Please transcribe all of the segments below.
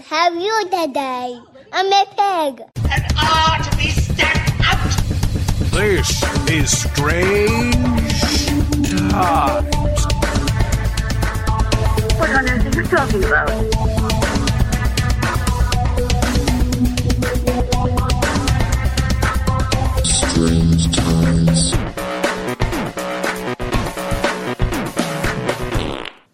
have you today? I'm a pig. and are to be stamped out. This is Strange Times. What on earth are you talking about?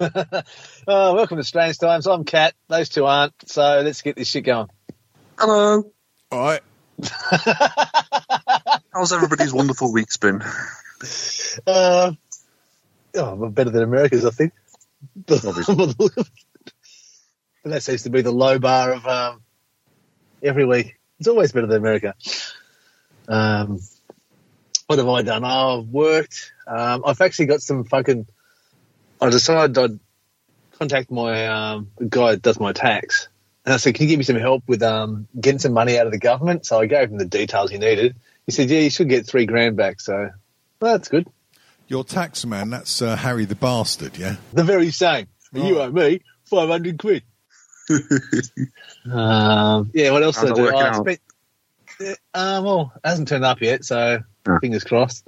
Oh, welcome to Strange Times. I'm Kat. Those two aren't. So let's get this shit going. Hello. All right. How's everybody's wonderful week's been? Uh, oh, better than America's, I think. Obviously. that seems to be the low bar of um, every week. It's always better than America. Um, what have I done? Oh, I've worked. Um, I've actually got some fucking. I decided I'd contact my um, guy that does my tax. And I said, Can you give me some help with um, getting some money out of the government? So I gave him the details he needed. He said, Yeah, you should get three grand back. So well, that's good. Your tax man, that's uh, Harry the Bastard, yeah? The very same. You owe me 500 quid. um, yeah, what else How's did I do? Oh, I spent, uh, well, it hasn't turned up yet, so Ah. fingers crossed.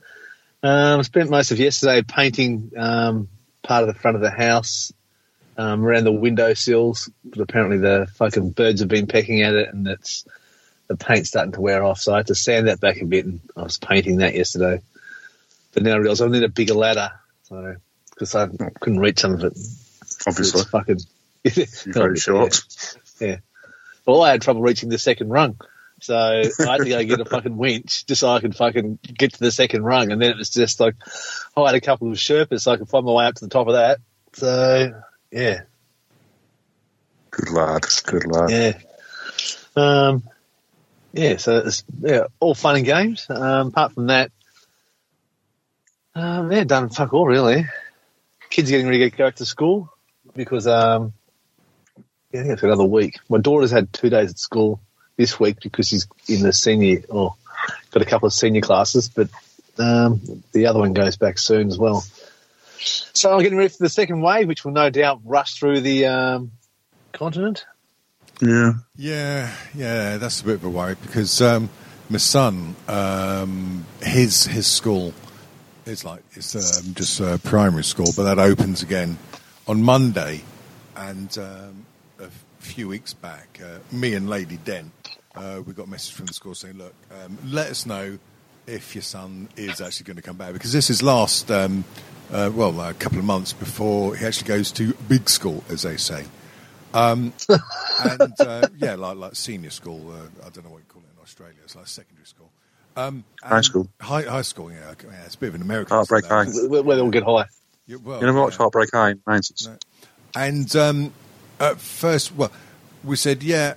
Um, I spent most of yesterday painting um, part of the front of the house um, around the window sills, but apparently the fucking birds have been pecking at it and it's the paint's starting to wear off, so I had to sand that back a bit and I was painting that yesterday. But now I realise I need a bigger ladder, so because I couldn't reach some of it. Obviously. It's fucking You're very short. Yeah. Well, I had trouble reaching the second rung. So I had to go get a fucking winch just so I could fucking get to the second rung. And then it was just like, oh, I had a couple of Sherpas so I could find my way up to the top of that. So, yeah. Good lad. Good lad. Yeah. Um, yeah, so it's yeah, all fun and games. Um, apart from that, um, yeah, done fuck all really. Kids are getting ready to go back to school because um, yeah, I think it's another week. My daughter's had two days at school this week because he's in the senior or got a couple of senior classes, but um, the other one goes back soon as well. So I'm getting ready for the second wave, which will no doubt rush through the um, continent. Yeah. Yeah, yeah, that's a bit of a worry because um, my son, um, his his school is like it's um, just a primary school, but that opens again on Monday. And um, a few weeks back, uh, me and Lady Dent, uh, we got a message from the school saying, "Look, um, let us know if your son is actually going to come back because this is last, um, uh, well, a couple of months before he actually goes to big school, as they say." Um, and uh, yeah, like like senior school. Uh, I don't know what you call it in Australia. It's like secondary school. Um, High school. High, high school. Yeah, yeah, it's a bit of an American. Heartbreak thing, High. Where where they all get high. Yeah, well, You never watched yeah. Heartbreak High in 90s? No. And um, at first, well, we said, yeah,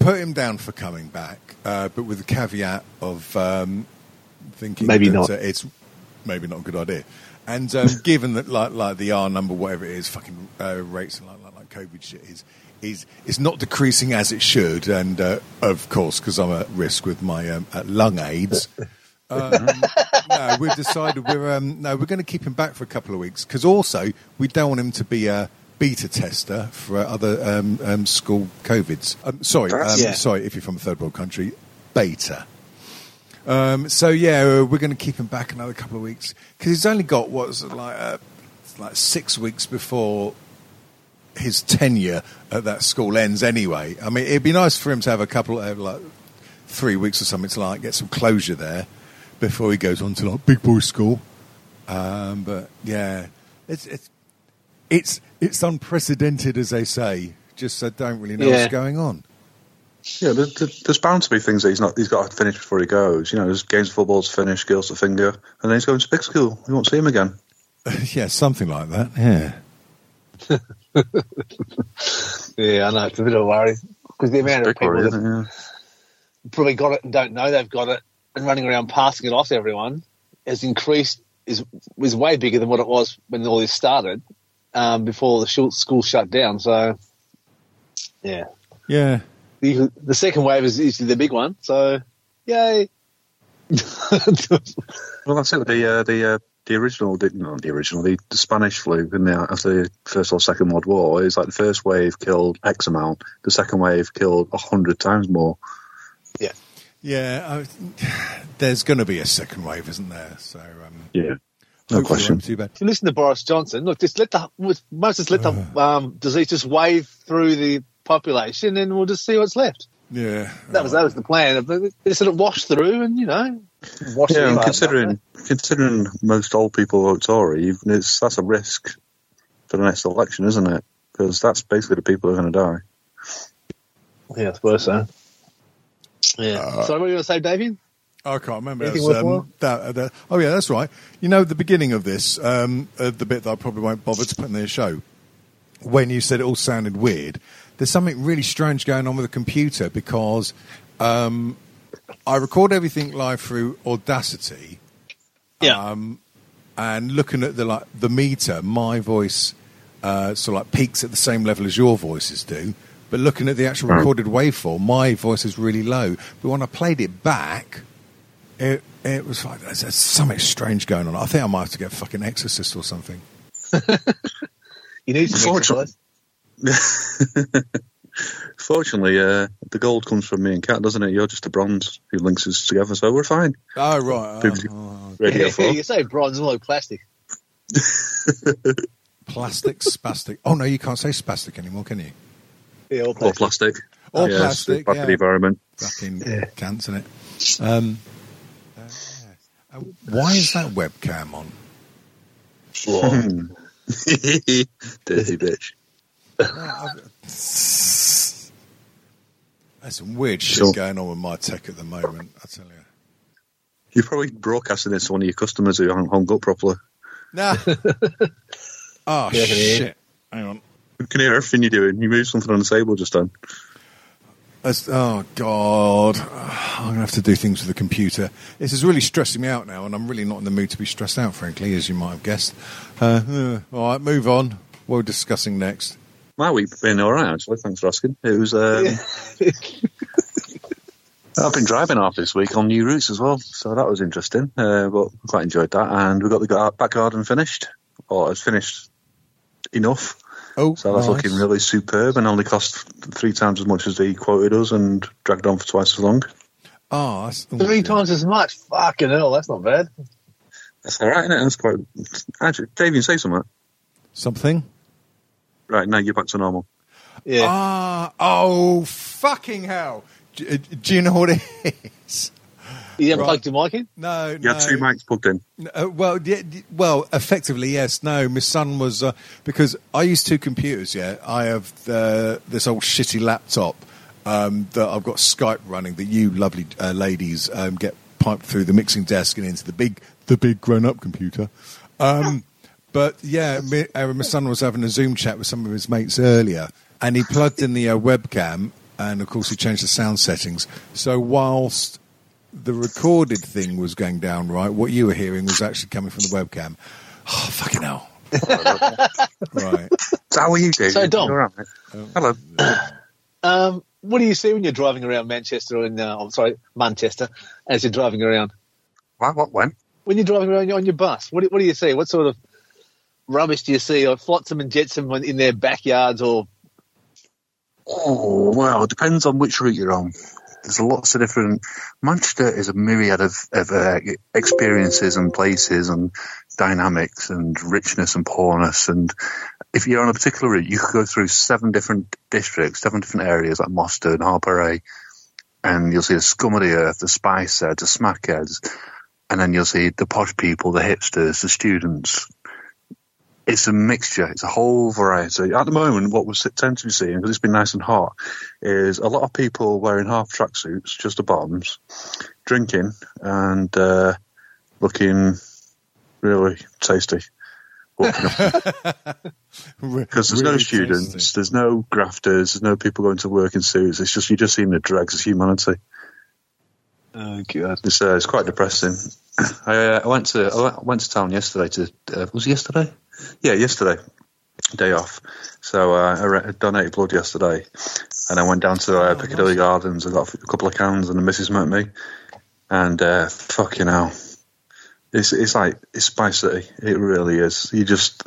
put him down for coming back, uh, but with the caveat of um, thinking Maybe that, not. uh, it's maybe not a good idea. And um, given that, like, like the R number, whatever it is, fucking uh, rates and like, like, like COVID shit is, is is not decreasing as it should. And uh, of course, because I'm at risk with my um, uh, lung AIDS. Um, no, we've decided we're um, no, we're going to keep him back for a couple of weeks because also we don't want him to be a beta tester for other um, um, school covids. Um, sorry, um, Yeah. sorry if you're from a third world country, beta. Um, so yeah, uh, we're going to keep him back another couple of weeks because he's only got what's like uh, like six weeks before his tenure at that school ends. Anyway, I mean, it'd be nice for him to have a couple of like three weeks or something to like get some closure there before he goes on to like big boy school. Um, but yeah, it's it's it's it's unprecedented, as they say. Just I don't really know Yeah. what's going on. Yeah, there, there- there's bound to be things that he's not. He's got to finish before he goes. You know, there's games of football to finish, girls to finger, and then he's going to big school. We won't see him again. yeah, something like that. Yeah. Yeah, I know it's a bit of a worry because the amount of people worry, that isn't it? Yeah. probably got it and don't know they've got it and running around passing it off to everyone has increased is was way bigger than what it was when all this started um, before the school shut down. So yeah, Yeah. the, the second wave is usually the big one. So yay! Well, that's it. The uh, the uh, the original, the, not the original, the, the Spanish flu in the after the First or Second World War is like the first wave killed X amount, the second wave killed a hundred times more. Yeah, I, there's going to be a second wave, isn't there? So, um, Yeah, no hopefully question. too bad. If you listen to Boris Johnson, look, just let the most just let the um, disease just wave through the population, and we'll just see what's left. Yeah, That was that was the plan. They sort of washed through, and you know, wash Yeah, and considering enough, considering most old people vote Tory, it's that's a risk for the next election, isn't it? Because that's basically the people who are going to die. Yeah, I suppose so. Yeah. Uh, so, what were you going to say, David? I can't remember. Anything That's, um, that, uh, that- oh yeah, that's right. You know, the beginning of this, um, uh, the bit that I probably won't bother to put in the show, when you said it all sounded weird, there's something really strange going on with the computer because um, I record everything live through Audacity, Yeah. and looking at the like the meter, my voice uh, sort of like peaks at the same level as your voices do. But looking at the actual recorded waveform, my voice is really low. But when I played it back, it it was like there's, there's something strange going on. I think I might have to get a fucking exorcist or something. you need some Unfortunately- exercise. Fortunately, uh, the gold comes from me and Kat, doesn't it? You're just a bronze who links us together, so we're fine. Oh right, BBC oh, Radio Yeah, 4. you say bronze, more like plastic. plastic, spastic. Oh no, you can't say spastic anymore, can you? Yeah, Or plastic. plastic. Or Yeah, plastic, bad for yeah. the environment. Fucking Yeah. cants in it. Um, yeah. Why is that webcam on? Hmm. Dirty bitch. There's some weird shit Sure. going on with my tech at the moment. I tell you. You're probably broadcasting this to one of your customers who haven't hung up properly. Nah. oh Yeah, can you. shit! Hang on. We can hear everything you're doing. You moved something on the table just then. That's, oh god, I'm gonna have to do things with the computer. This is really stressing me out now, and I'm really not in the mood to be stressed out, frankly, as you might have guessed. Uh, uh, all right, move on. What we're discussing next. My week been all right, actually. Thanks for asking. It was. Um, I've been driving half this week on new routes as well, so that was interesting. Uh, but quite enjoyed that, and we got the back garden finished, or it's finished enough. Oh, So that's nice. looking really superb, and only cost three times as much as he quoted us, and dragged on for twice as long. Oh, that's, Three dear. times as much. Fucking hell, that's not bad. That's all right, isn't it? That's quite. Actually, Dave, you say something. Something. Right now, you're back to normal. Yeah. Ah, oh, fucking hell! Do, uh, do you know what it is? You haven't right. plugged your mic in? No, You no. had two mics plugged in. Uh, well, yeah, well, effectively, yes. No, my son was uh, because I use two computers. Yeah, I have uh, this old shitty laptop um, that I've got Skype running that you lovely uh, ladies um, get piped through the mixing desk and into the big, the big grown-up computer. Um, but yeah, me, uh, my son was having a Zoom chat with some of his mates earlier, and he plugged in the uh, webcam, and of course he changed the sound settings. So whilst the recorded thing was going down right. What you were hearing was actually coming from the webcam. Oh, fucking hell. right. So how are you, Dave? So, Dom. You all right, mate? Hello. Um, what do you see when you're driving around Manchester and uh, I'm sorry, Manchester, as you're driving around? What? What? When? When you're driving around on your bus, what do, what do you see? What sort of rubbish do you see, or flotsam and jetsam in their backyards, or Oh, well, it depends on which route you're on. There's lots of different. Manchester is a myriad of, of uh, experiences and places and dynamics and richness and poorness. And if you're on a particular route, you could go through seven different districts, seven different areas like Moston, Harper and you'll see the scum of the earth, the spice heads, the smack heads, and then you'll see the posh people, the hipsters, the students, it's a mixture. It's a whole variety. At the moment, what we tend to be seeing, because it's been nice and hot, is a lot of people wearing half tracksuits, just the bottoms, drinking and uh, looking really tasty. Because there's no students, tasty. there's no grafters, there's no people going to work in suits. It's just you're just seeing the dregs of humanity. Oh god, It's uh, it's quite depressing. I, uh, I went to I went- to town yesterday to uh, was it yesterday? Yeah, yesterday, day off. So uh, I re- donated blood yesterday, and I went down to uh, Piccadilly Gardens. I got a couple of cans, and the missus met me, and uh, fucking hell, It's it's like it's Spice City. It really is. You just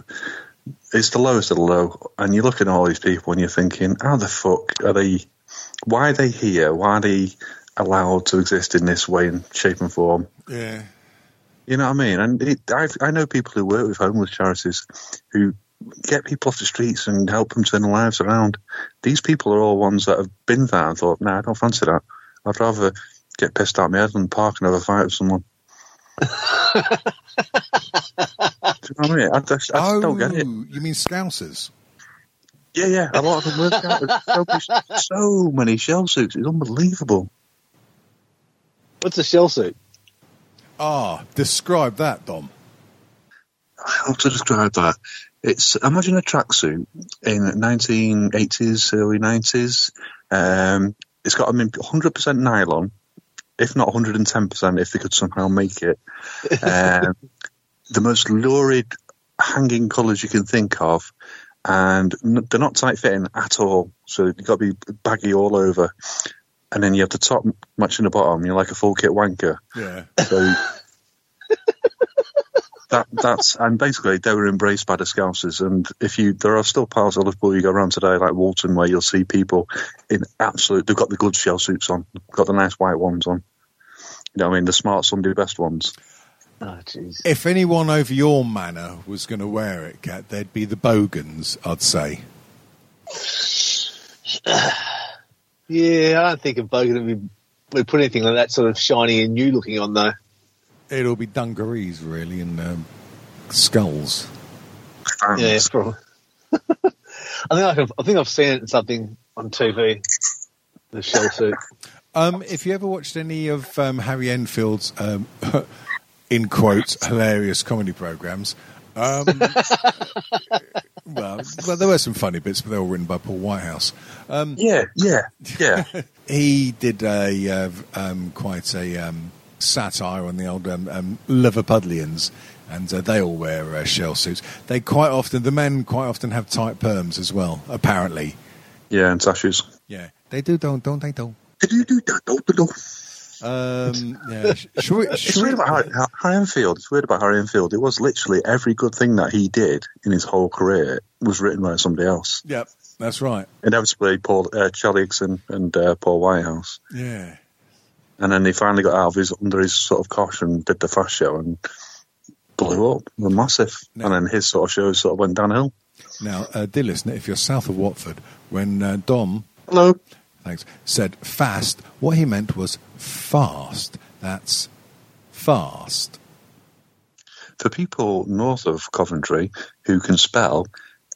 it's the lowest of the low, and you look at all these people and you're thinking, how the fuck are they? Why are they here? Why are they allowed to exist in this way and shape and form? Yeah. You know what I mean? And it, I, I know people who work with homeless charities who get people off the streets and help them turn their lives around. These people are all ones that have been there and thought, nah, I don't fancy that. I'd rather get pissed out my head and park and have a fight with someone. Do you know what I mean? I just, I just oh, don't get it. Oh, you mean Scousers? Yeah, yeah. A lot of them work out. There's so, many- so many shell suits. It's unbelievable. What's a shell suit? Ah, describe that, Dom. How to describe that? It's imagine a tracksuit in 1980s, early 90s. Um, it's got I mean 100% nylon, if not 110% if they could somehow make it. Um, the most lurid hanging colours you can think of, and they're not tight fitting at all. So you've got to be baggy all over. And then you have the top matching the bottom. You're like a full kit wanker. Yeah. So that that's and basically they were embraced by the Scousers. And if you there are still parts of Liverpool you go around today, like Walton, where you'll see people in absolute. They've got the good shell suits on, got the nice white ones on. You know, what I mean, the smart Sunday best ones. Oh. If anyone over your manor was going to wear it, Kat, they'd be the Bogans, I'd say. Yeah, I don't think a bogan would, would put anything like that sort of shiny and new looking on though. It'll be dungarees, really, and um, skulls. Fans. Yeah, it's probably. I think I, can, I think I've seen it in something on TV. The shell suit. Um, if you ever watched any of um, Harry Enfield's, um, in quotes, hilarious comedy programs, um, well, well, there were some funny bits, but they were written by Paul Whitehouse. Um, Yeah, yeah, yeah. he did a uh, um, quite a um, satire on the old um, um, Liverpudlians, and uh, they all wear uh, shell suits. They quite often, the men quite often have tight perms as well. Apparently, yeah, and sashes. yeah, they do, don't, don't they? Don't. It's Um, yeah. Should we, should weird we- about Harry, Harry Enfield. It's weird about Harry Enfield. It was literally every good thing that he did in his whole career was written by somebody else. Yep, that's right. Inevitably, Paul uh, Charlie Higson and uh, Paul Whitehouse. Yeah. And then he finally got out of his under his sort of cosh and did the fast show and blew up. Were massive. No. And then his sort of shows sort of went downhill. Now, uh, dear listener, if you're south of Watford, when uh, Dom, Hello. thanks, said fast, what he meant was fast. That's fast. For people north of Coventry who can spell,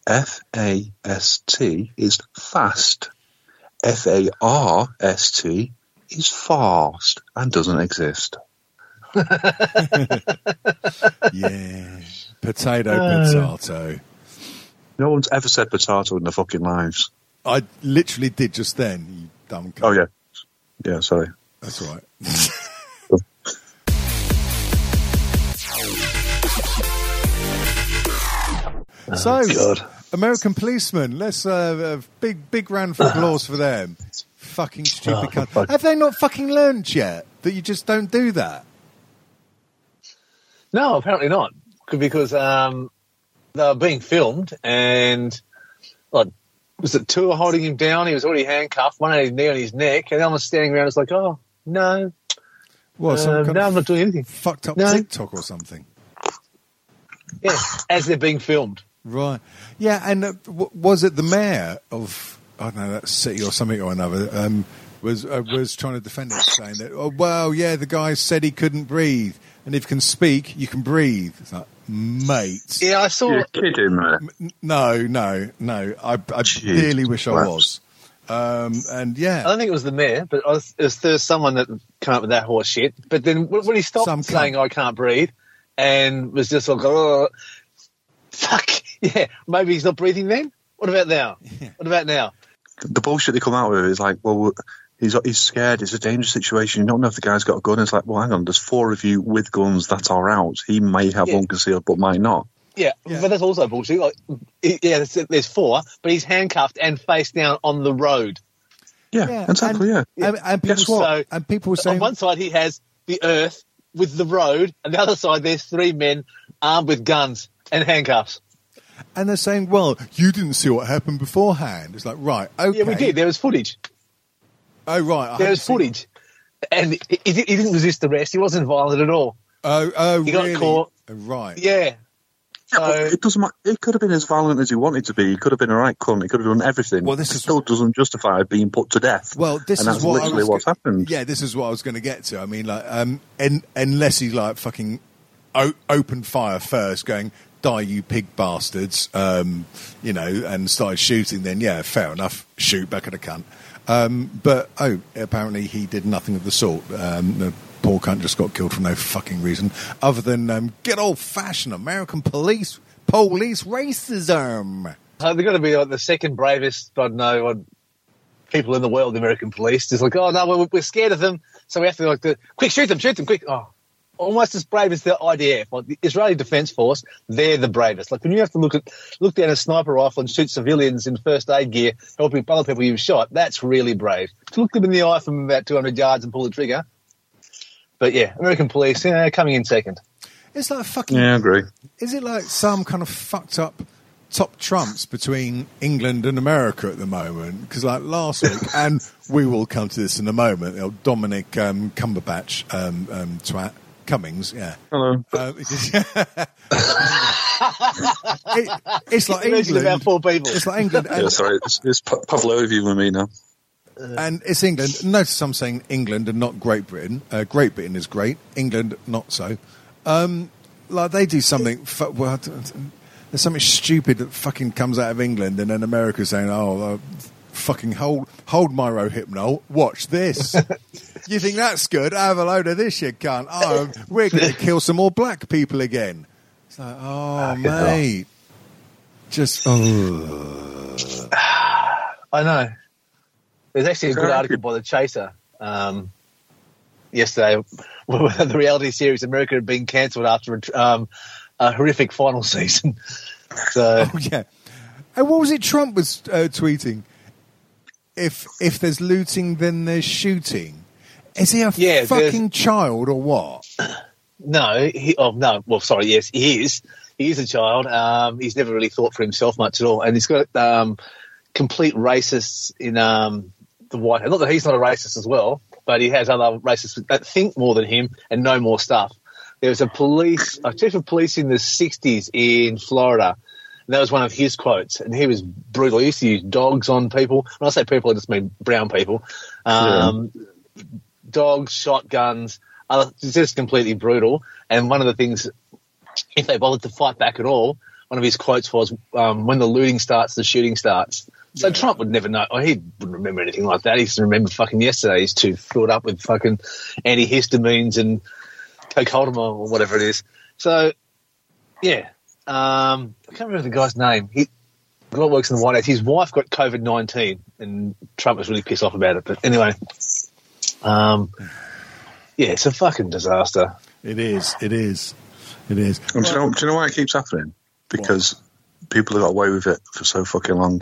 F A S T is fast. F A R S T is fast and doesn't exist. Yeah. Potato, Uh. potato. No one's ever said potato in their fucking lives. I literally did just then, you dumb cunt. Oh yeah, yeah. Sorry. That's right. so, God. American policemen, let's uh, a big big round of applause for them. Fucking stupid Oh, cunt. fuck. Have they not fucking learned yet that you just don't do that? No, apparently not. Because um, they were being filmed and like, was it two holding him down? He was already handcuffed, one had his knee on his neck, and the other was standing around. It's like, oh, no, What, some uh, kind no, I'm not doing anything. fucked up No. TikTok or something? Yeah, as they're being filmed. Right. Yeah, and uh, w- was it the mayor of I don't know that city or something or another um, was uh, was trying to defend it, saying that oh well, yeah, the guy said he couldn't breathe, and if you can speak, you can breathe. It's like, mate. Yeah, I saw. You're kidding, man. N- No, no, no. I, I Jesus really wish I Christ. was. Um, and yeah, I don't think it was the mayor, but I was, it was, there was someone that came up with that horse shit. But then when when he stopped Some cunt. saying "I can't breathe" and was just like, "Oh, fuck, yeah, maybe he's not breathing." Then what about now? What about now? The bullshit they come out with is like, well, he's he's scared. It's a dangerous situation. You don't know if the guy's got a gun. It's like, well, hang on. There's four of you with guns that are out. He may have Yeah. one concealed, but might not. Yeah, Yeah. but that's also bullshit. Like, yeah, there's, there's four, but he's handcuffed and face down on the road. Yeah, Yeah, exactly. and- yeah. and, and people Guess what? So and people were on one side he has the earth with the road, and the other side there's three men armed with guns and handcuffs. And they're saying, well, you didn't see what happened beforehand. It's like, right, okay. Yeah, we did. There was footage. Oh, right. I There was seen- footage, and he, he didn't resist arrest. He wasn't violent at all. Oh, oh, He got really? caught. Oh, Right. Yeah. Yeah, So- it doesn't matter. It could have been as violent as he wanted to be. He could have been a right cunt. He could have done everything. Well, this still doesn't justify being put to death. Well, this and is what literally what's happened. Yeah, this is what I was going to get to. I mean, like, um, en- unless he like fucking o- opened fire first, going "Die, you pig bastards," um, you know, and started shooting, then yeah, fair enough, shoot back at a cunt. Um, but oh, apparently he did nothing of the sort. Um, poor cunt just got killed for no fucking reason, other than um, good old fashioned American police police racism. So they're going to be like the second bravest, I don't know, people in the world, the American police. Just like, oh no, we're, we're scared of them, so we have to like, the, quick shoot them, shoot them, quick. Oh, almost as brave as the IDF, like the Israeli Defense Force. They're the bravest. Like when you have to look at look down a sniper rifle and shoot civilians in first aid gear, helping other people you've shot. That's really brave. To look them in the eye from about 200 yards and pull the trigger. But yeah, American police, yeah, coming in second. It's like fucking Yeah, I agree. Is it like some kind of fucked up top trumps between England and America at the moment? Because like last week, and we will come to this in a moment. Dominic um, Cumberbatch, um, um, twat Cummings, yeah. Hello. Um, it- it's like England. about four people. It's like England, Yeah, sorry. It's, it's Pa- Pavlov with me now. And it's England. Notice I'm saying England and not Great Britain. Uh, Great Britain is great. England not so. Um, like they do something. Fu- well, there's something stupid that fucking comes out of England, and then America's saying, "Oh, uh, fucking hold hold my rohypnol. Watch this." you think that's good? I have a load of this, you cunt. Oh, we're going to kill some more black people again. It's like, oh, mate, just oh. I know. There's actually a good article by the Chaser um, yesterday. where the reality series America had been cancelled after a, um, a horrific final season. So Oh yeah. And what was it Trump was uh, tweeting? If if there's looting, then there's shooting. Is he a Yeah, fucking child or what? no, he, oh no, well, sorry, yes, he is. He is a child. Um, he's never really thought for himself much at all, and he's got um, complete racists in um, the White House. Not that he's not a racist as well, but he has other racists that think more than him and know more stuff. There was a police, a chief of police in the '60s in Florida. And that was one of his quotes, and he was brutal. He used to use dogs on people. When I say people, I just mean brown people. Um, Dogs, shotguns, other, it's just completely brutal. And one of the things, if they bothered to fight back at all, one of his quotes was, um, "When the looting starts, the shooting starts." So Trump would never know. Or he wouldn't remember anything like that. He just remember fucking yesterday. He's too filled up with fucking antihistamines and co-codamol or whatever it is. So, yeah, um, I can't remember the guy's name. He the guy works in the White House. His wife got COVID nineteen, and Trump was really pissed off about it. But anyway, um, yeah, it's a fucking disaster. It is. It is. It is. And do, you know, do you know why it keeps happening? Because people have got away with it for so fucking long.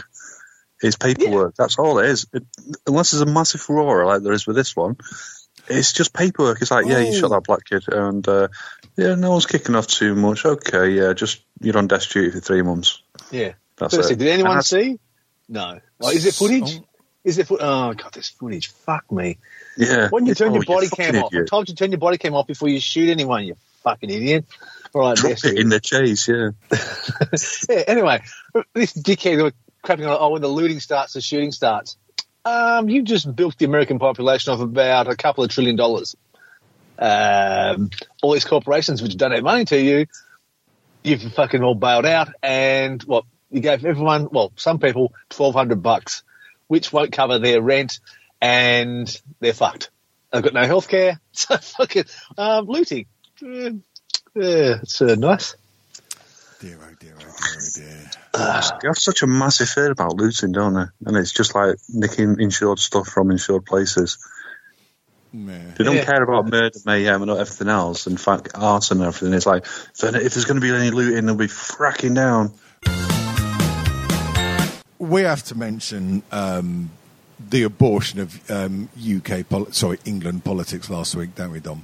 It's paperwork. That's all it is. It, unless there's a massive furore like there is with this one, it's just paperwork. It's like, yeah, you Oh. shot that black kid, and uh, yeah, no one's kicking off too much. Okay, yeah, just you're on desk duty for three months. Yeah. That's Seriously, it. did anyone see? No. Like, is it footage? Oh. Is it? Fo- oh god, this footage. Fuck me. Yeah. When you turn Oh, your body cam off? I told you to turn your body cam off before you shoot anyone. You fucking idiot. All right, Drop it in the chase, yeah. yeah, anyway, this dickhead crapping on, oh, when the looting starts, the shooting starts. Um, you just built the American population of about a couple of trillion dollars. Um, all these corporations which donate money to you, you've fucking all bailed out, and what you gave everyone, well, some people, twelve hundred bucks, which won't cover their rent, and they're fucked. They've got no health care, so fucking um, looting. Uh, yeah, it's uh, nice. Dear oh dear oh dear oh dear. They have such a massive fear about looting, don't they? And it's just like nicking insured stuff from insured places. Yeah. They don't Yeah. care about murder, mayhem, and everything else. In fact, arson and everything. It's like, if if there's going to be any looting, they'll be fracking down. We have to mention um, the abortion of um, UK, poli- sorry, England politics last week, don't we, Dom?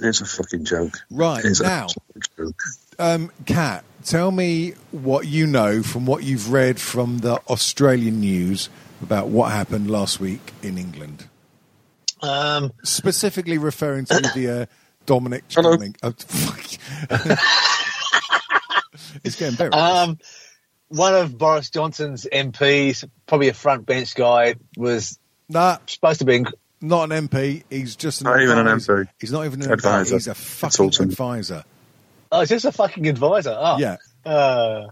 It's a fucking joke. Right, It's now- a fucking joke. Um, Kat, tell me what you know from what you've read from the Australian news about what happened last week in England. Um, Specifically referring to the uh, Dominic Hello. Cumming. Oh, fuck. it's getting better. um, one of Boris Johnson's MPs, probably a front bench guy, was nah, supposed to be. In, not an MP. He's just an Not even an. MP. He's not even an Advisor. advisor. He's a fucking Consultant. advisor. oh, it's just a fucking advisor. Oh, Yeah. Uh,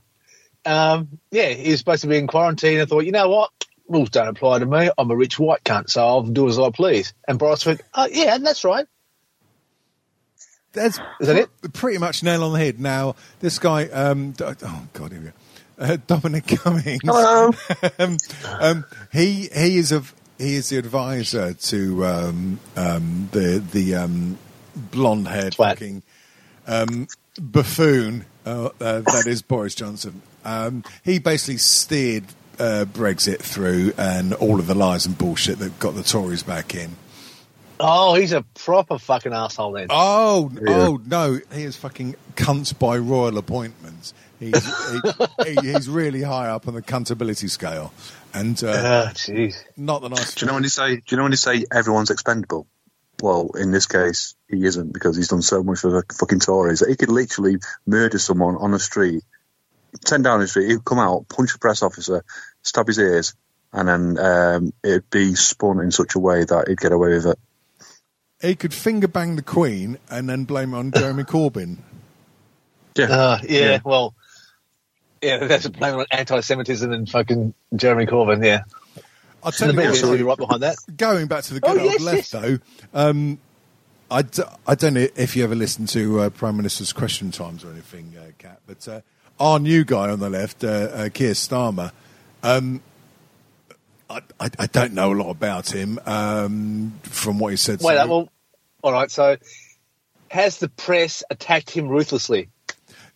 um, yeah, he was supposed to be in quarantine. I thought, you know what? Rules don't apply to me. I'm a rich white cunt, so I'll do as I please. And Boris went, oh, yeah, that's right. That's Is that it? pretty much nail on the head. Now, this guy, um, oh god, here we go. Uh, Dominic Cummings. Hello. um, um, he he is a he is the advisor to um, um, the the um, blonde haired fucking um, buffoon uh, uh, that is Boris Johnson. Um, he basically steered uh, Brexit through and all of the lies and bullshit that got the Tories back in. Oh, he's a proper fucking asshole then. Oh, Yeah. oh no! He is fucking cunts by royal appointments. He's he, he, he's really high up on the cuntability scale, and uh, jeez. not the nice. Do you know when you say? Do you know when you say everyone's expendable? Well, in this case, he isn't because he's done so much for the fucking Tories that he could literally murder someone on the street, ten down the street. He'd come out, punch a press officer, stab his ears, and then um, it'd be spun in such a way that he'd get away with it. He could finger bang the Queen and then blame it on Jeremy Corbyn. Yeah, Uh, yeah, Yeah. well, yeah, that's a blame on anti-Semitism and fucking Jeremy Corbyn. Yeah, I'll tell you what. be right behind that. Going back to the Oh, good old yes, left, yes. though, um, I, d- I don't know if you ever listened to uh, Prime Minister's Question Times or anything, uh, Kat, but uh, our new guy on the left, uh, uh, Keir Starmer, um, I, I, I don't know a lot about him um, from what he said. Wait, so- well, all right. So, has the press attacked him ruthlessly?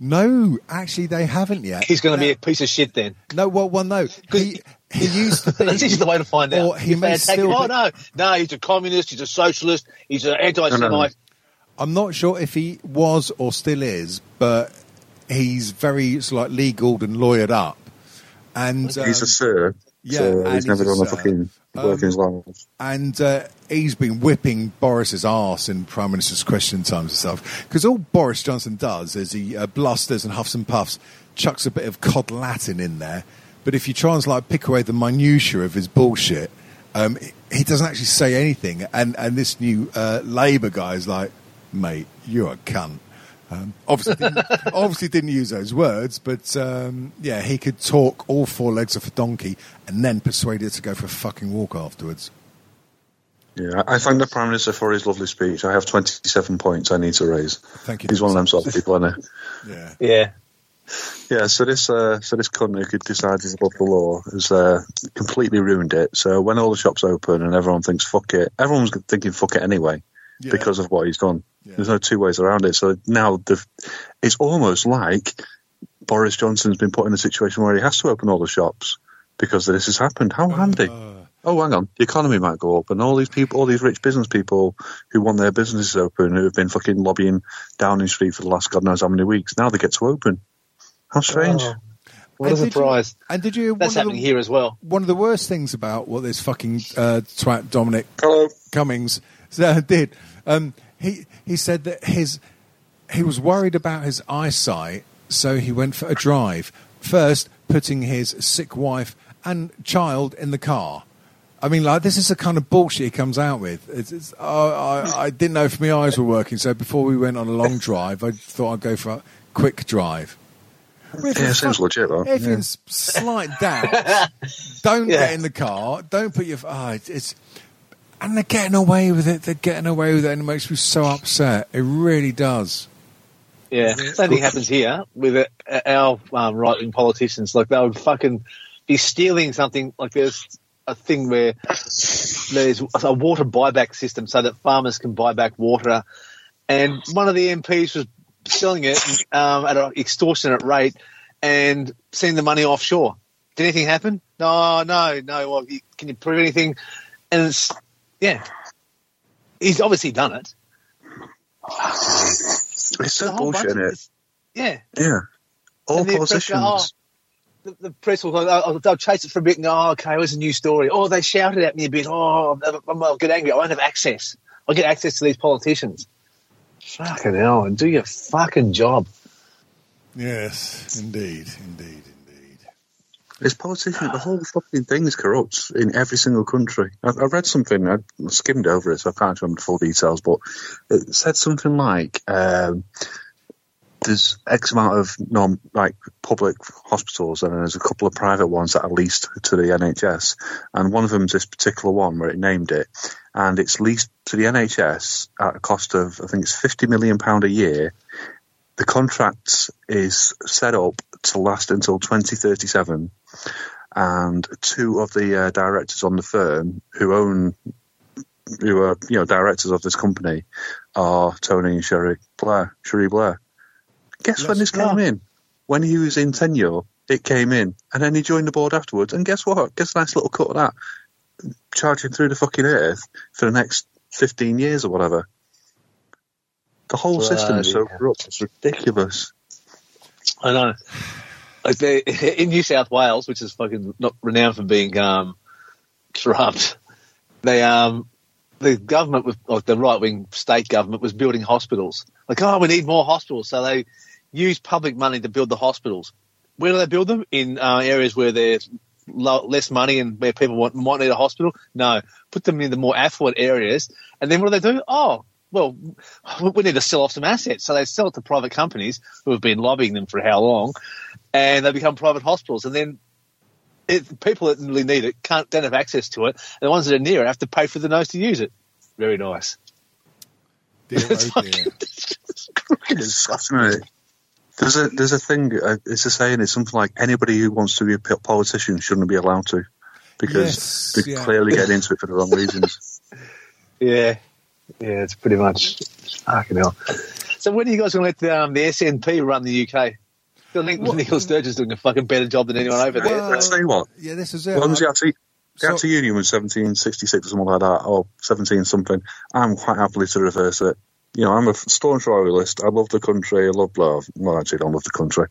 No, actually, they haven't yet. He's going to be a piece of shit then. no. Well, well, no. He he used to be. That's just the way to find out. Or he If they may attack still him, oh be- no, no, he's a communist, he's a socialist, he's an anti-Semite. I'm not sure if he was or still is, but he's very sort like legal and lawyered up. And he's um, a sir. yeah, so he's never he's a done a fucking work in his life. and uh, he's been whipping Boris's arse in Prime Minister's Question Times and stuff. Because all Boris Johnson does is he uh, blusters and huffs and puffs, chucks a bit of cod Latin in there. But if you try and like pick away the minutiae of his bullshit, um, he doesn't actually say anything. And and this new uh, Labour guy is like, mate, you're a cunt. Um, obviously, didn't, obviously didn't use those words, but um, yeah, he could talk all four legs off a donkey and then persuade it to go for a fucking walk afterwards. Yeah, I I thank the Prime Minister for his lovely speech. I have 27 points I need to raise. Thank you. He's one of them sort of people, isn't he? Yeah. Yeah, Yeah, so this uh, so this cunt who could decide he's above the law has uh, completely ruined it. So when all the shops open and everyone thinks fuck it, everyone's thinking fuck it anyway Yeah. because of what he's done. Yeah. There's no two ways around it. So now the, it's almost like Boris Johnson's been put in a situation where he has to open all the shops because this has happened. How handy! Uh, Oh, hang on, the economy might go up, and all these people, all these rich business people who want their businesses open, who have been fucking lobbying Downing Street for the last god knows how many weeks, now they get to open. How strange! Oh, what And a did you- surprise! and did you? That's happening the, here as well. One of the worst things about what this fucking uh, twat Dominic Hello. Cummings uh, did, um, he he said that his he was worried about his eyesight, so he went for a drive. First, putting his sick wife and child in the car. I mean, like this is the kind of bullshit he comes out with. It's, it's, oh, I, I didn't know if my eyes were working, so before we went on a long drive, I thought I'd go for a quick drive. With Yeah, fuck- legit, though. If Yeah. it's slight doubt, don't Yeah. get in the car. Don't put your. Oh, it's, it's and they're getting away with it. They're getting away with it, and it makes me so upset. It really does. Yeah, same thing happens here with uh, our um, right-wing politicians. Like they would fucking be stealing something. Like there's a thing where there's a water buyback system so that farmers can buy back water, and one of the MPs was selling it um, at an extortionate rate and sending the money offshore. Did anything happen? No, no, no. Well, can you prove anything? And it's yeah, he's obviously done it. It's so bullshit, bunch of innit? this- Yeah. Yeah. All And the press politicians. "Oh, the, the press will go, oh, oh they'll chase it for a bit and go, oh, okay, it was a new story? Oh, they shouted at me a bit. Oh, I'm, I'm, I'll get angry. I won't have access. I'll get access to these politicians. Fucking hell, and do your fucking job. Yes, indeed, indeed, indeed. It's politicians. The whole fucking thing is corrupt in every single country. I, I read something. I skimmed over it, so I can't remember the full details. But it said something like um, there's X amount of non like public hospitals, and then there's a couple of private ones that are leased to the NHS. And one of them is this particular one where it named it, and it's leased to the NHS at a cost of I think it's fifty million pound a year. The contract is set up to last until 2037 and two of the uh, directors on the firm who own, who are you know directors of this company, are Tony and Cherie Blair. Cherie Blair. Guess when this came in? When he was in tenure, it came in, and then he joined the board afterwards. And guess what? Guess a nice little cut of that, charging through the fucking earth for the next fifteen years or whatever. The whole system is so corrupt; it's ridiculous. I know. Like they, in New South Wales, which is fucking not renowned for being um, corrupt, they um, the government was like the right wing state government was building hospitals. Like, oh, we need more hospitals, so they use public money to build the hospitals. Where do they build them? In uh, areas where there's less money and where people want, might need a hospital? No, put them in the more affluent areas. And then what do they do? Oh, well, we need to sell off some assets. So they sell it to private companies who have been lobbying them for how long, and they become private hospitals. And then it, people that really need it can't don't have access to it. And the ones that are near it have to pay for the nose to use it. Very nice. Dear, dear. It's disgusting, isn't it? There's a there's a thing. Uh, it's a saying. It's something like anybody who wants to be a politician shouldn't be allowed to, because Yes, they're yeah. clearly getting into it for the wrong reasons. Yeah, yeah, it's pretty much fucking hell. So when are you guys going to let um, the SNP run the UK? I think Nicola Sturgeon's doing a fucking better job than anyone over there. Well, I'll tell you what. Yeah, this is it. When was I- the Acts, the So- Acts of Union was 1766 or something like that, or 17 something. I'm quite happily to reverse it. You know, I'm a staunch royalist. I love the country. I love love. Well, actually, I don't love the country.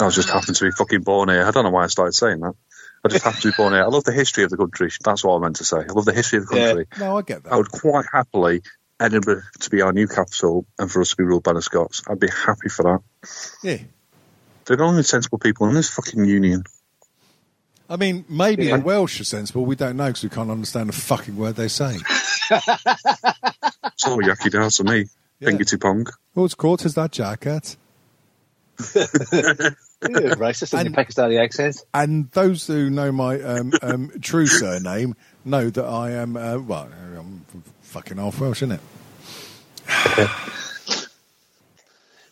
I was just happened to be fucking born here. I don't know why I started saying that. I just have to be born here. I love the history of the country. That's what I meant to say. I love the history of the Yeah. country. No, I get that. I would quite happily Edinburgh to be our new capital and for us to be ruled by the Scots. I'd be happy for that. Yeah. They're the only sensible people in this fucking union. I mean, maybe Yeah. the Welsh are sensible. We don't know because we can't understand a fucking word they say. It's all yucky down to me. Yeah. Finger to pong. What's court is that jacket? Racist and, your Pakistani accents. And those who know my um, um, true surname know that I am, uh, well, I'm fucking half Welsh, isn't it?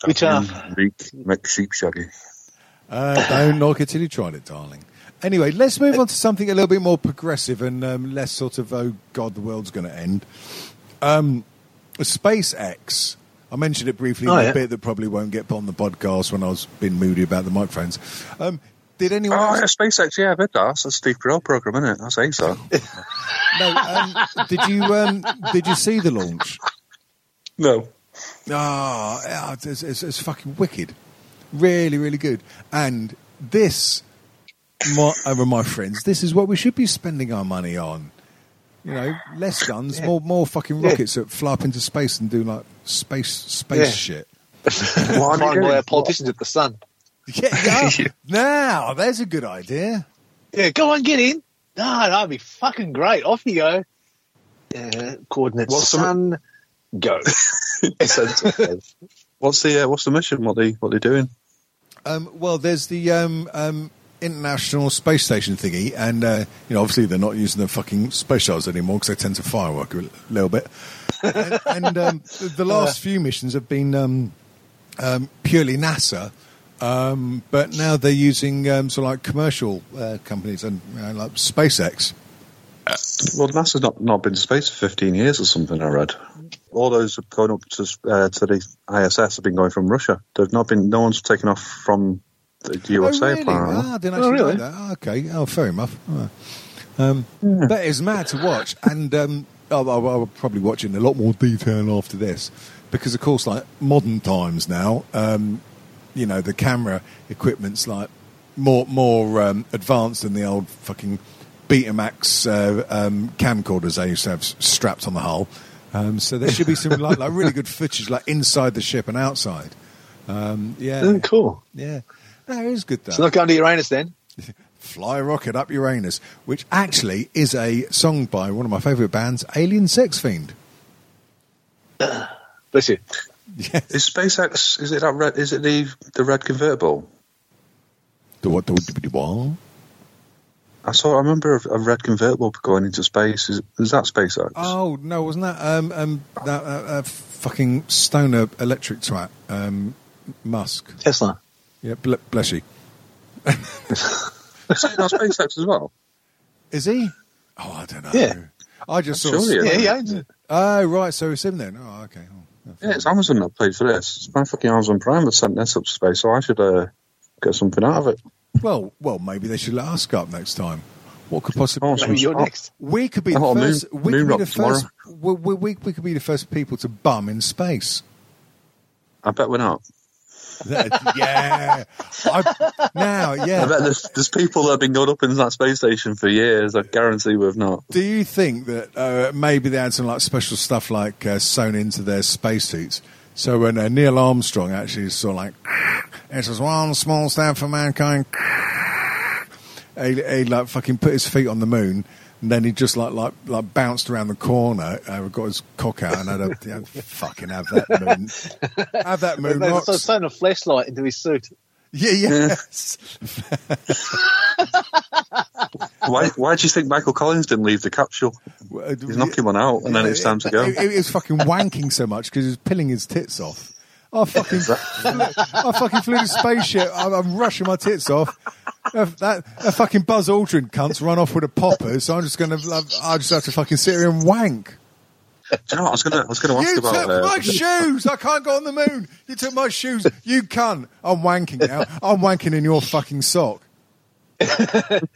Which Meek, make sheep shaggy. Uh, don't knock it till you tried it, darling. Anyway, let's move on to something a little bit more progressive and um, less sort of, oh, God, the world's going to end. Um, SpaceX. I mentioned it briefly Oh, in a bit that probably won't get put on the podcast when I was being moody about the microphones. Um, did anyone Oh, else yeah, SpaceX, yeah, I've heard that. That's a Steve Carell program, isn't it? I say so. No, um, did you um, did you see the launch? no. Ah, yeah, it's, it's, it's fucking wicked, really, really good. And this, my, over my friends, this is what we should be spending our money on. You know, less guns, more more fucking Yeah. rockets that fly up into space and do like space space Yeah. shit. What are you find all doing? politicians at the sun. Yeah, yeah. now there's a good idea. Yeah, go on, get in. No, that'd be fucking great. Off you go. Uh, coordinates What's the- sun, go. What's the uh, what's the mission? What they what they doing? Um, well, there's the um, um, International Space Station thingy, and uh, you know, obviously they're not using the fucking space shuttles anymore because they tend to firework a little bit. And and um, the, the last few missions have been um, um, purely NASA, um, but now they're using um, sort of like commercial uh, companies and you know, like SpaceX. Well, NASA's not not been to space for fifteen years or something. I read. All those going up to uh, to the ISS have been going from Russia. They've not been. No one's taken off from the USA. oh, really? apparently. Ah, I didn't Oh, really? know that. Ah, okay. Oh, fair enough. Ah. Um, That is mad to watch. And um, I'll, I'll, I'll probably watch it in a lot more detail after this, because of course, like modern times now, um, you know, the camera equipment's like more more um, advanced than the old fucking Betamax uh, um, camcorders they used to have strapped on the hull. Um, so there should be some like, like really good footage, like inside the ship and outside. Um, yeah, Oh, cool. yeah. No, it is good though. So not going to Uranus then. Fly Rocket Up Uranus, which actually is a song by one of my favourite bands, Alien Sex Fiend. Bless you. Yes. Is SpaceX? Is it that red? Is it the the red convertible? The what? The, the, the what? I saw. I remember a, a red convertible going into space. Is, is that SpaceX? Oh no, wasn't that um um that uh, uh, fucking stoner electric twat um Musk? Tesla. Yeah, ble- bless you. Is it not SpaceX as well? Is he? Oh, I don't know. Yeah. I just saw. Sure he. Yeah, he owns it. Oh right, so it's him then. Oh okay. Oh, Yeah, it's Amazon that paid for this. It's my fucking Amazon Prime that sent this up to space, so I should uh, get something out of it. Well, well, maybe they should let us go up next time. What could possibly? Oh, some Maybe you're next. We could be the Oh, moon- first. we could be the first. We, we, we, we could be the first people to bum in space. I bet we're not. Yeah. I, now, I yeah. bet there's, there's people that have been going up in that space station for years. I guarantee we've not. Do you think that uh, maybe they had some like special stuff like uh, sewn into their spacesuits? So when uh, Neil Armstrong actually saw like, it says one small step for mankind. He, he like fucking put his feet on the moon, and then he just like like like bounced around the corner, uh, got his cock out, and had a yeah, fucking have that moon, have that moon They're rocks. so sewn a flashlight into his suit. Yeah, yes. Why, why do you think Michael Collins didn't leave the capsule? He's knocking one out, and then it's time to go. He, he was fucking wanking so much because he was pilling his tits off. I fucking, I fucking flew the spaceship. I'm, I'm rushing my tits off. That, that fucking Buzz Aldrin cunt's run off with a popper, so I'm just gonna, I just have to fucking sit here and wank. Do you know what I was gonna? I was gonna ask You about. took uh, my shoes. I can't go on the moon. You took my shoes. You cunt. I'm wanking now. I'm wanking in your fucking sock. yeah,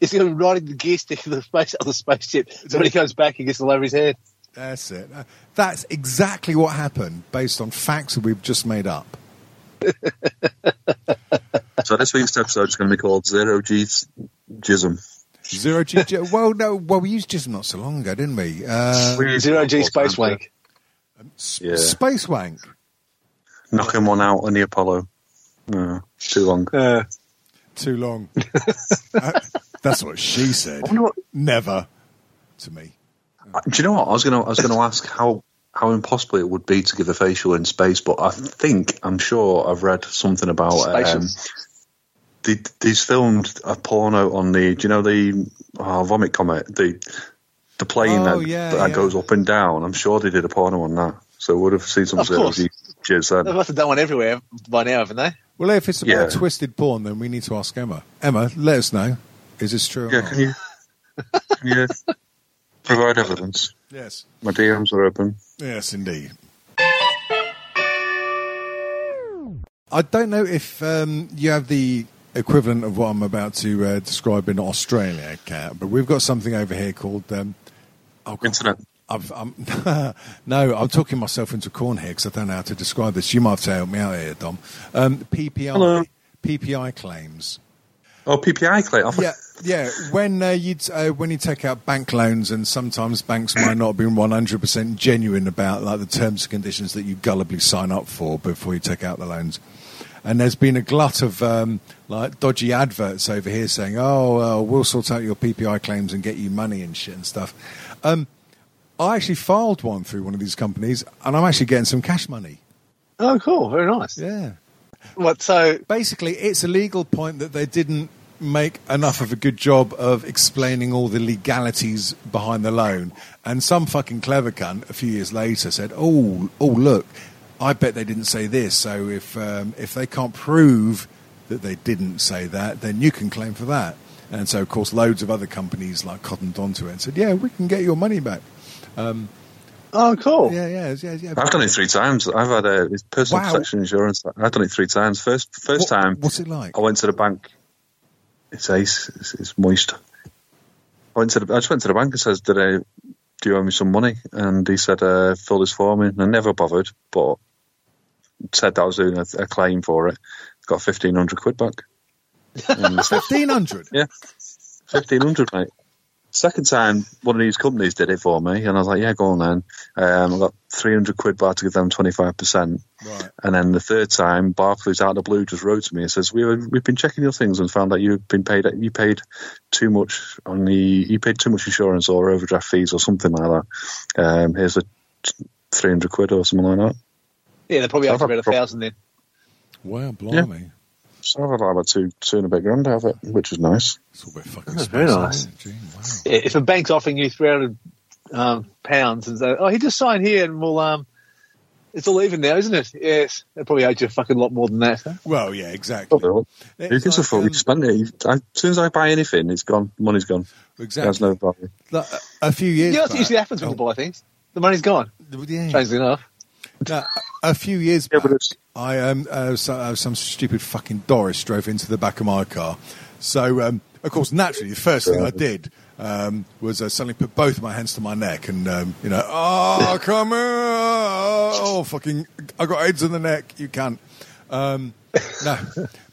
he's going to be riding the gear stick of the space of the spaceship. So when he comes back, he gets all over his head. That's it. That's exactly what happened based on facts that we've just made up. so this week's episode is going to be called Zero G Jism. Zero G. G- well, no. Well, we used Jism not so long ago, didn't we? Uh, Zero G space wank. s- Yeah. Space wank. Knocking one out on the Apollo. No, too long. Uh, Too long. Uh, That's what she said. What- Never to me. Uh, Do you know what I was going to? I was going to ask how how impossible it would be to give a facial in space, but I think I'm sure I've read something about. Um, Spacious. they, they's filmed a porno on the. Do you know the oh, vomit comet? The the plane Oh, that, yeah, that yeah. goes up and down. I'm sure they did a porno on that, so we would have seen some Of zero course. G jizz they must have done one everywhere by now, haven't they? Well, if it's about Yeah. twisted porn, then we need to ask Emma. Emma, let us know. Is this true? Or Yeah, not? can you can you provide evidence? Yes. My DMs are open. Yes, indeed. I don't know if um, you have the equivalent of what I'm about to uh, describe in Australia, Kat, but we've got something over here called. Um, oh, God. Internet. I've, I'm, no, I'm talking myself into corn here because I don't know how to describe this. You might have to help me out here, Dom. Um, PPI, Hello. PPI claims. Oh, PPI claim. Yeah, yeah. When uh, you uh, when you take out bank loans, and sometimes banks might not have been one hundred percent genuine about like the terms and conditions that you gullibly sign up for before you take out the loans. And there's been a glut of um, like dodgy adverts over here saying, "Oh, uh, we'll sort out your PPI claims and get you money and shit and stuff." Um, I actually filed one through one of these companies, and I'm actually getting some cash money. Oh, cool. Very nice. Yeah. What? So basically it's a legal point that they didn't make enough of a good job of explaining all the legalities behind the loan and some fucking clever cunt a few years later said oh oh look i bet they didn't say this so if um, if they can't prove that they didn't say that then you can claim for that and so of course loads of other companies like cottoned onto it and said yeah we can get your money back Oh, cool. yeah yeah yeah, yeah. I've done it three times. I've had a personal Wow. protection insurance. I've done it three times. First, first What- time what's it like I went to the bank. It's ice. It's, it's moist. I went to the, I just went to the bank and says, "Did I "Do you owe me some money?" And he said, uh, "Fill this form in." And I never bothered, but said that I was doing a, a claim for it. Got fifteen hundred quid back. Fifteen hundred. Yeah. Fifteen hundred, mate. Second time, one of these companies did it for me, and I was like, "Yeah, go on then." Um, I got three hundred quid back to give them twenty five percent, Right. and then the third time, Barclays out of the blue just wrote to me and says, "We we've been checking your things and found that you've been paid you paid too much on the you paid too much insurance or overdraft fees or something like that. Um, here's a three hundred quid or something like that." Yeah, they're probably So up I've about a got- thousand then. Wow, blimey. So I've had like about two two and a bit grand out of it, which is nice. It's all a bit fucking That's very nice. Gee, wow. Yeah, if a bank's offering you three hundred um, pounds and say, "Oh, he just signed here," and we'll um, it's all even now, isn't it? Yes, it probably owed you a fucking lot more than that. Huh? Well, yeah, exactly. Who It's gives a fuck? um, You spend it. As soon as I buy anything, it's gone. Money's gone. Exactly. has no value. Like, a, a few years Yeah, that's usually happens when you buy things. The money's gone. oh, yeah. Strangely enough. No, a few years Yeah, back, but it's- I um, uh, so, uh, some stupid fucking Doris drove into the back of my car. So, um, of course, naturally, the first thing I did um, was uh, suddenly put both of my hands to my neck and, um, you know, oh, come here, oh, fucking, I got AIDS in the neck, you can't. Um, no,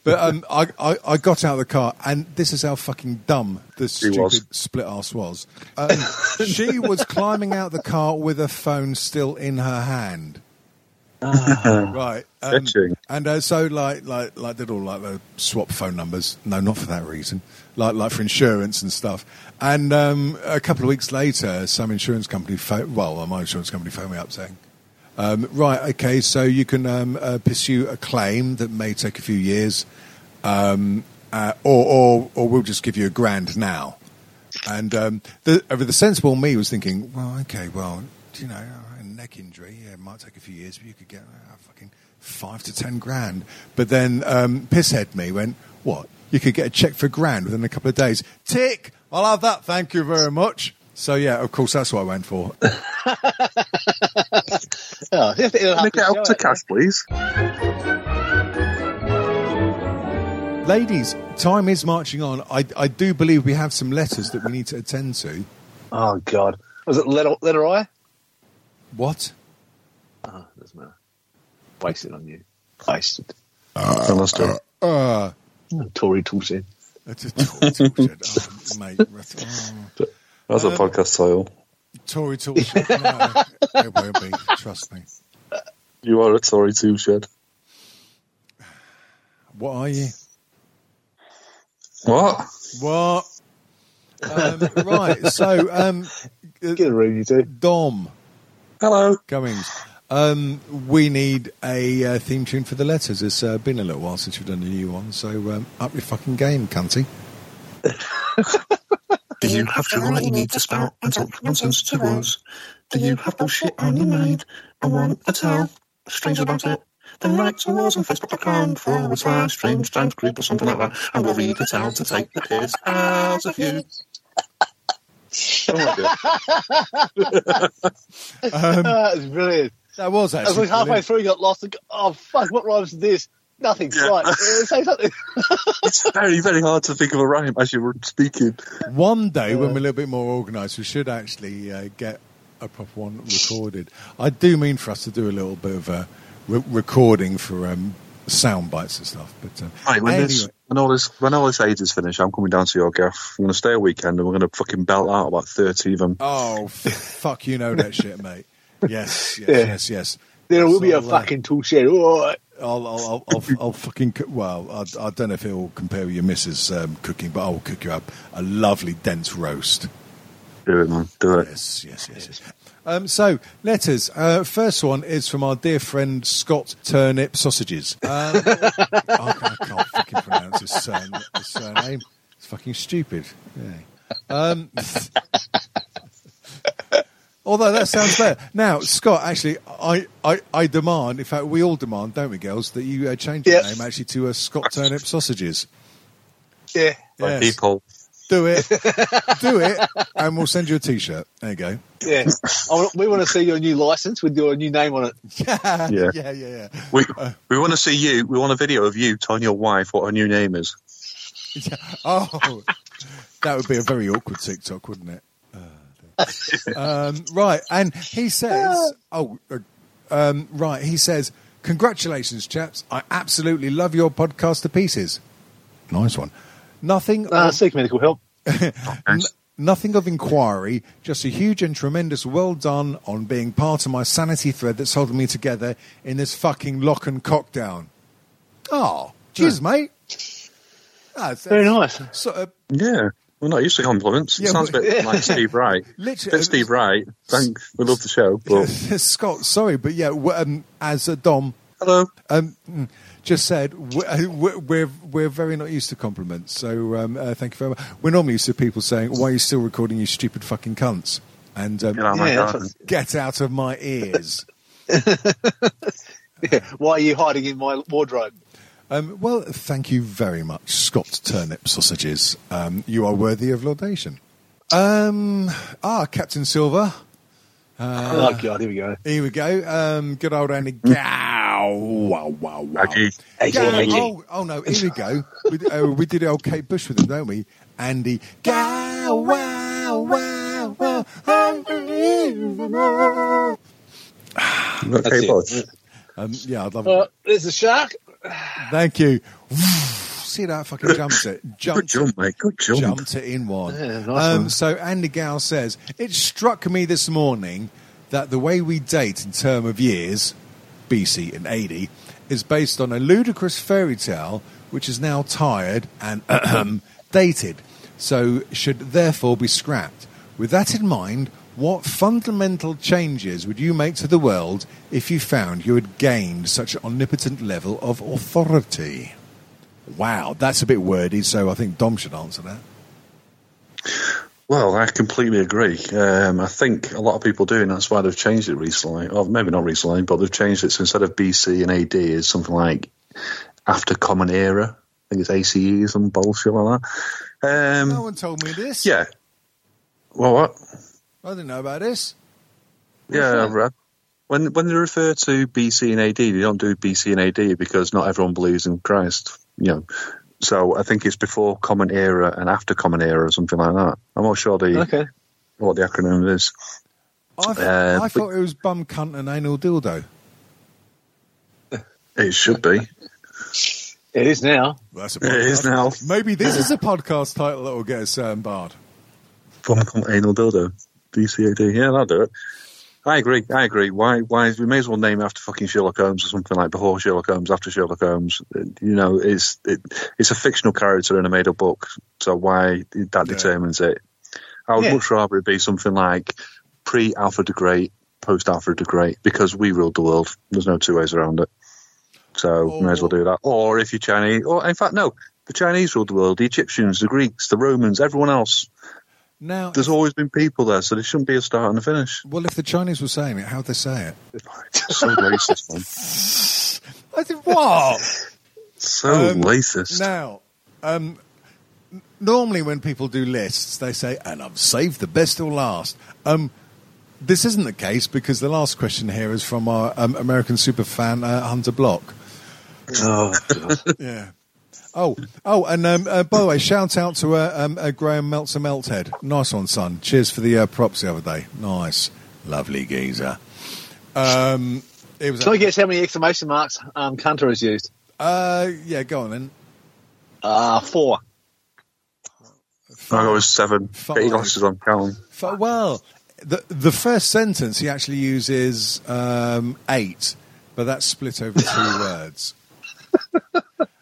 but um, I, I, I got out of the car, and this is how fucking dumb the stupid was. split ass was. Um, she was climbing out the car with a phone still in her hand. right, um, and uh, so like like like did all like the swap phone numbers. No, not for that reason. Like like for insurance and stuff. And um, a couple of weeks later, some insurance company, well, my insurance company phoned me up saying, um, right, okay, so you can um, uh, pursue a claim that may take a few years, um, uh, or, or or we'll just give you a grand now. And um, the, uh, the sensible me was thinking, well, okay, well, you know, a neck injury, yeah, it might take a few years, but you could get uh, fucking five to ten grand. But then um, pisshead me went, what? You could get a check for a grand within a couple of days. Tick, I'll have that. Thank you very much. So yeah, of course, that's what I went for. Oh, you have to- it'll Make it show up to cash, please. Ladies, time is marching on. I, I do believe we have some letters that we need to attend to. Oh God, was it letter letter I? What? Oh, doesn't matter. Wasted on you. Wasted. So let's do it. Uh, Tory Toolshed. it's a Tory Toolshed. Oh, mate. Oh, That's a Um, podcast title. Tory Toolshed. No, it won't be. Trust me. You are a Tory toolshed. What are you? What? What? Um, right. So, um, Get a room, you two. Dom Hello. Cummings. Um, we need a uh, theme tune for the letters. It's uh, been a little while since we've done a new one, so um, up your fucking game, cunty. Do you have to write? You need to spell and talk nonsense to us. Do you have bullshit on your mind and want to tell strangers about it? Then write to us on Facebook.com forward slash strange times group or something like that, and we'll read it out to take the piss out of you. Ah, it's brilliant. That was I was actually like halfway brilliant. through, got lost. And go, oh fuck! What rhymes with this? Nothing. Yeah. Right. Uh, say something. It's very, very hard to think of a rhyme as you were speaking. One day, when we're a little bit more organised, we should actually uh, get a proper one recorded. I do mean for us to do a little bit of a re- recording for um, sound bites and stuff. But um, Right, when, this, when all this when all this AIDS is finished, I'm coming down to your gaff. I'm going to stay a weekend and we're going to fucking belt out about 30 of them. oh f- fuck, you know that shit, mate. Yes, yes, Yeah. yes, yes. There will be a uh, fucking tool shed. Right. I'll, I'll, I'll, I'll, I'll fucking cook, well. I, I don't know if it will compare with your missus um, cooking, but I will cook you up a lovely dense roast. Do it, man. Do it. Yes, yes, yes. yes. Um, so, letters. Uh, first one is from our dear friend Scott Turnip Sausages. Um, I, I can't fucking pronounce his, surn- his surname. It's fucking stupid. Yeah. Um, although that sounds better. Now, Scott, actually, I, I, I demand, in fact, we all demand, don't we, girls, that you uh, change your Yeah. name actually to uh, Scott Turnip Sausages. Yeah. Yes. People. Do it. Do it, and we'll send you a T-shirt. There you go. Yeah. I we want to see your new license with your new name on it. yeah, Yeah. yeah, yeah, yeah. We, we want to see you. We want a video of you telling your wife what her new name is. Oh, that would be a very awkward TikTok, wouldn't it? Um, right, and he says, "Oh, uh, um, right." He says, "Congratulations, chaps! I absolutely love your podcast to pieces. Nice one. Nothing. Uh, of- seek medical help. N- nothing of inquiry, just a huge and tremendous well done on being part of my sanity thread that's holding me together in this fucking lock and cock down. Oh, cheers, mate. That's, Very nice. So, uh, Yeah. We're not used to compliments. Yeah, Sounds a bit like Steve Wright. Literally- Bit Steve Wright. Thanks. we love the show. But Scott, sorry, but yeah, um, as a Dom hello. um, just said, w- uh, w- we're we're very not used to compliments. So um, uh, thank you very much. We're normally used to people saying, "Why are you still recording, you stupid fucking cunts?" And um, Get out of my Yeah, that's get out of my ears. Yeah. Why are you hiding in my wardrobe? Um, well, thank you very much, Scott Turnip Sausages. Um, you are worthy of laudation. Um, ah, Captain Silver. Uh, oh God, here we go. Here we go. Um, good old Andy Gow. Wow, wow, wow. Aggie. Gow. Aggie. Oh, oh no, here we go. We, uh, we did old Kate Bush with him, don't we? Andy Gow. Wow, wow, wow. unbelievable. That's Okay, it. Um, yeah, I'd love Uh, it. there's a shark. Thank you. See that fucking jumps it. Good Jumps jump, mate. Good jump. jumped it in one. Yeah, nice um, one. so Andy Gow says, It struck me this morning that the way we date in term of years, BC and AD, is based on a ludicrous fairy tale which is now tired and dated, so should therefore be scrapped. With that in mind, what fundamental changes would you make to the world if you found you had gained such an omnipotent level of authority? Wow, that's a bit wordy, so I think Dom should answer that. Well, I completely agree. Um, I think a lot of people do, and that's why they've changed it recently. Or maybe not recently, but they've changed it. So instead of BC and AD, it's something like after Common Era. I think it's ACE, some bullshit like that. Um, No one told me this. yeah. Well, what? I didn't know about this. Yeah, I've. When when they refer to BC and AD, they don't do BC and AD because not everyone believes in Christ. You know, so I think it's before Common Era and after Common Era or something like that. I'm not sure the Okay. what the acronym is. I, th- Uh, I but- thought it was bum cunt and anal dildo. It should be. It is now. That's a It is now. Maybe this is a podcast title that will get us um, barred. Bum cunt anal dildo. BCAD. Yeah, that'll do it. I agree. I agree. Why? Why? We may as well name it after fucking Sherlock Holmes or something like before Sherlock Holmes, after Sherlock Holmes. Uh, You know, it's it, it's a fictional character in a made-up book. So why that Yeah. determines it? I would Yeah. much rather it be something like pre-Alfred the Great, post-Alfred the Great, because we ruled the world. There's no two ways around it. So Or- may as well do that. Or if you're Chinese, or in fact, no, the Chinese ruled the world. The Egyptians, the Greeks, the Romans, everyone else. Now, There's always been people there, so there shouldn't be a start and a finish. well, if the Chinese were saying it, how'd they say it? so racist, man. I think what? So Um, racist. Now, um, normally when people do lists, they say, "And I've saved the best till last." Um, this isn't the case because the last question here is from our um, American super fan uh, Hunter Block. Oh, God. Yeah. Oh, oh, and um, uh, by the way, shout out to uh, um, uh, Graham Meltzer Melthead. Nice one, son. Cheers for the uh, props the other day. Nice, lovely geezer. Um, it was. Can I guess how many exclamation marks um, Cunter has used? Uh, yeah, go on then. Uh, four. I go with seven. Five. Get your glasses on, count 'em. F- Well, the the first sentence he actually uses um, eight, but that's split over two words.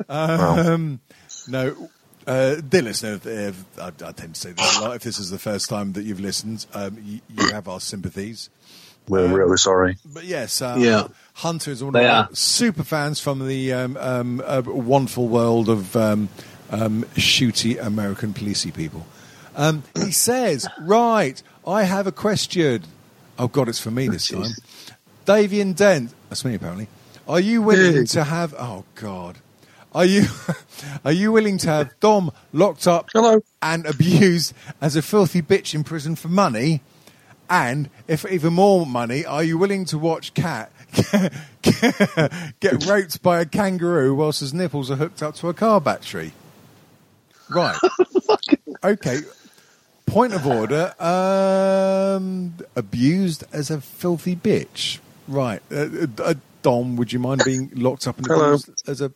Um, no, uh, dear listener, if, if, I, I tend to say this a lot. If this is the first time that you've listened, um, you, you have our sympathies. We're Um, really sorry. But yes, uh, Yeah. Hunter is one They of our are. super fans from the um, um, uh, wonderful world of um, um, shooty American policey people. Um, he says, "Right, I have a question. Oh God, it's for me this time. Davian Dent. That's me apparently. Are you willing Hey. to have? Oh God." Are you are you willing to have Dom locked up Hello. and abused as a filthy bitch in prison for money? And if even more money, are you willing to watch Kat get raped by a kangaroo whilst his nipples are hooked up to a car battery? Right. okay. Point of order. Um, abused as a filthy bitch. Right. Uh, uh, Dom, would you mind being locked up and Hello. abused as a?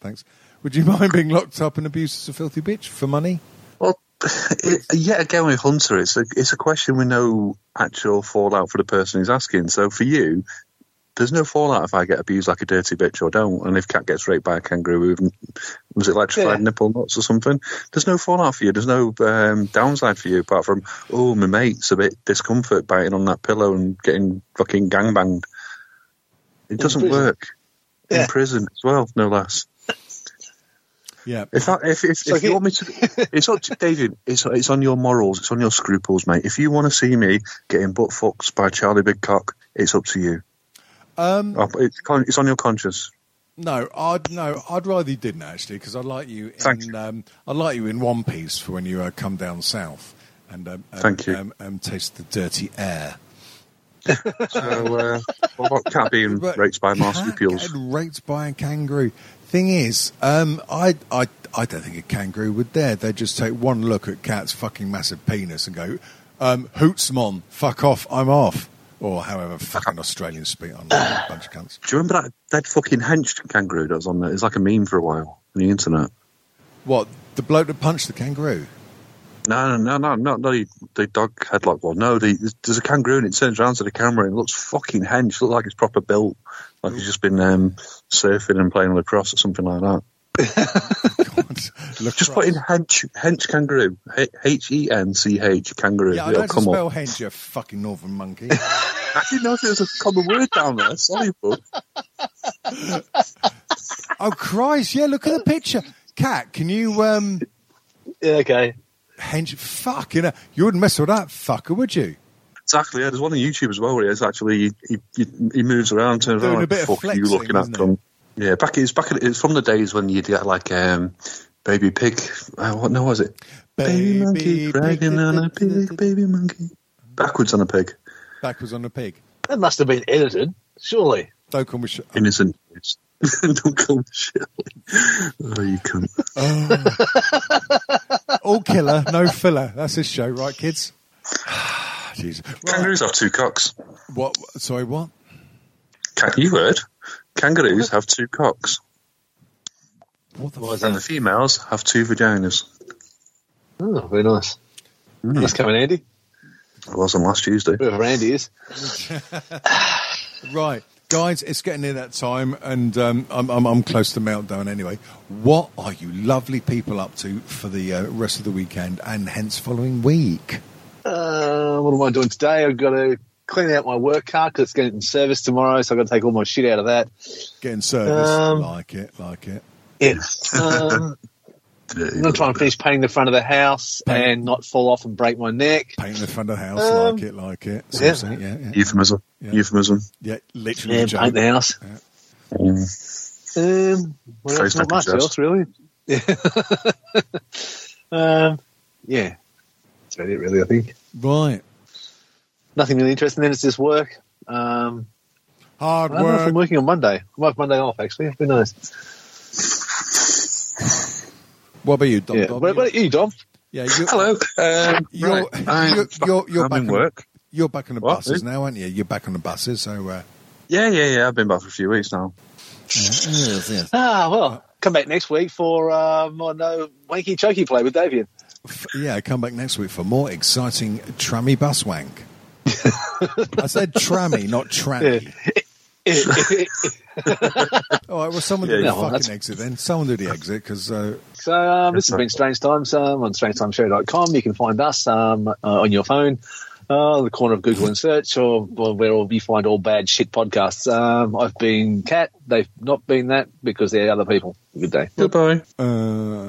Thanks. Would you mind being locked up and abused as a filthy bitch for money? Well, it, yet again with Hunter, it's a it's a question with no actual fallout for the person who's asking. So for you, there's no fallout if I get abused like a dirty bitch or don't, and if Kat gets raped by a kangaroo with was it electrified Yeah. nipple nuts or something? There's no fallout for you. There's no um, downside for you apart from oh my mate's a bit discomfort biting on that pillow and getting fucking gangbanged. It doesn't prison. work Yeah. in prison as well, no less. Yeah. If I, if if, So if you want me to, it's up to David. It's it's on your morals. It's on your scruples, mate. If you want to see me getting butt fucked by Charlie Big Cock, it's up to you. Um, It's it's on your conscience. No, I'd no, I'd rather you didn't actually, because I like you. In, Um, I like you in one piece for when you uh, come down south and um, um, Thank you. Um, um, taste the dirty air. So, uh, what about Kat being But raped by cat marsupials? getting raped by a kangaroo. Thing is, um, I, I, I don't think a kangaroo would dare. They'd just take one look at Kat's fucking massive penis and go, um, "Hootsmon, fuck off, I'm off," or however fucking Australians speak. I'm a bunch of cunts. Do you remember that dead fucking hench kangaroo that was on there? It's like a meme for a while on the internet. What the bloke that punched the kangaroo? No, no, no, no, not the, the dog headlock one. No, the, there's a kangaroo and it turns around to the camera and it looks fucking hench. Looks like it's proper built. Like he's just been um, surfing and playing lacrosse or something like that. Look Just put in hench, hench kangaroo. H E N C H kangaroo. Yeah, I It'll know come spell up. hench, you fucking northern monkey. I didn't know if there was a common word down there. Sorry, bud. oh Christ! Yeah, look at the picture. Kat, can you um Yeah, okay. hench? Fuck, you know, you wouldn't mess with that fucker, would you? Exactly. Yeah, there's one on YouTube as well where it's actually he, he, he moves around, turns Doing around, a bit of like, fuck you flexing, looking at them. Yeah, back it's back. It's from the days when you'd get like um, baby pig. Uh, what no was it? Baby, monkey pig, dragging on a pig. Baby monkey backwards on a pig. Backwards on the pig. That must have been edited, surely. Don't call me. Sh- Innocent. Don't call me Shirley. Oh, you cunt. All killer, no filler. That's his show, right, kids? Jeez. Right. Kangaroos have two cocks. What? Sorry, what? Can, you heard? Kangaroos have two cocks, What the? What is and the females have two vaginas. Oh, very nice. That's coming handy. It wasn't last Tuesday. Whoever Andy is. Right, guys, it's getting near that time, and um, I'm, I'm, I'm close to meltdown anyway. What are you lovely people up to for the uh, rest of the weekend and hence following week? Uh, what am I doing today? I've got to clean out my work car because it's getting service tomorrow, so I've got to take all my shit out of that. Getting service, Um, like it, like it. Yeah. Um, I'm going to try and finish painting the front of the house and not fall off and break my neck. Painting the front of the house, Um, like it, like it. yeah. Seriously, yeah, yeah, Euphemism. Yeah. Euphemism. yeah. Literally, Yeah, paint the house. Mm. Um, what else? Not much and else, really. Yeah. um, yeah. That's about it, really, I think. Right, Nothing really interesting. Then it's just work. Um, hard I don't know if I'm working on Monday. I might have Monday off, actually. Who knows? What about you, Dom? Yeah. Dom? What, what about you, Dom? yeah, you, Hello. Um, You're- right. I'm, you're- you're- you're I'm back in on- work. you're back on the What? buses now, aren't you? You're back on the buses, so uh, Yeah, yeah, yeah. I've been back for a few weeks now. yes, yes. Ah, well, come back next week for um, I know wanky chokey play with Davian. F- yeah. Come back next week for more exciting trammy bus wank. I said trammy, not tranny. All right, well, someone do Yeah, the yeah, well, fucking that's- exit then. Someone do the exit because uh, so um, this has been Strange Times um, on strangetimeshow.com. You can find us um, uh, on your phone, uh, the corner of Google and search, or, or where you find all bad shit podcasts. Um, I've been Kat. They've not been that because they're other people. Good day. Goodbye. uh,